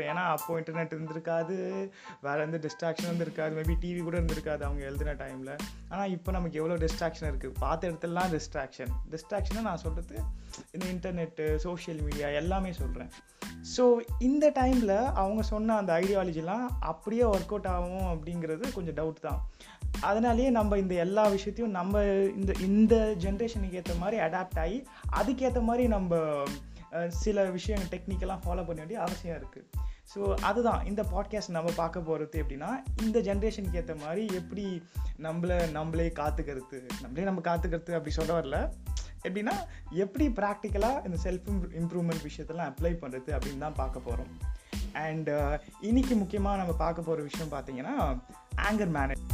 ஏன்னா அப்போது இன்டர்நெட் இருந்திருக்காது. வேறு எந்த டிஸ்ட்ராக்ஷன் இருந்திருக்காது மேபி டிவி கூட இருந்திருக்காது அவங்க எழுதுன டைமில் ஆனால் இப்போ நமக்கு எவ்வளோ டிஸ்ட்ராக்ஷன் இருக்குது பார்த்த இடத்துலலாம் டிஸ்ட்ராக்ஷன் டிஸ்ட்ராக்ஷனை நான் சொல்கிறது இந்த இன்டர்நெட்டு சோஷியல் மீடியா எல்லாமே சொல்கிறேன் ஸோ இந்த டைமில் அவங்க சொன்ன அந்த ஐடியாலஜிலாம் அப்படியே ஒர்க் அவுட் ஆகும் அப்படிங்கிறது கொஞ்சம் டவுட் தான். அதனாலேயே நம்ம இந்த எல்லா விஷயத்தையும் நம்ம இந்த இந்த ஜென்ரேஷனுக்கு ஏற்ற மாதிரி அடாப்ட் ஆகி அதுக்கேற்ற மாதிரி நம்ம சில விஷயங்கள் டெக்னிக்கெல்லாம் ஃபாலோ பண்ண வேண்டிய அவசியம் இருக்குது ஸோ அதுதான். இந்த பாட்காஸ்ட் நம்ம பார்க்க போகிறது எப்படின்னா இந்த ஜென்ரேஷனுக்கு ஏற்ற மாதிரி எப்படி நம்மளை நம்மளே காத்துக்கிறது நம்மளே நம்ம காத்துக்கிறது அப்படி சொல்ல வரல. எப்படின்னா எப்படி ப்ராக்டிக்கலாக இந்த செல்ஃப் இம்ப்ரூவ்மெண்ட் விஷயத்தெல்லாம் அப்ளை பண்ணுறது அப்படின்னு தான் பார்க்க போகிறோம் அண்ட் இன்னைக்கு முக்கியமாக நம்ம பார்க்க போகிற விஷயம் பார்த்திங்கன்னா ஆங்கர் மேனேஜ்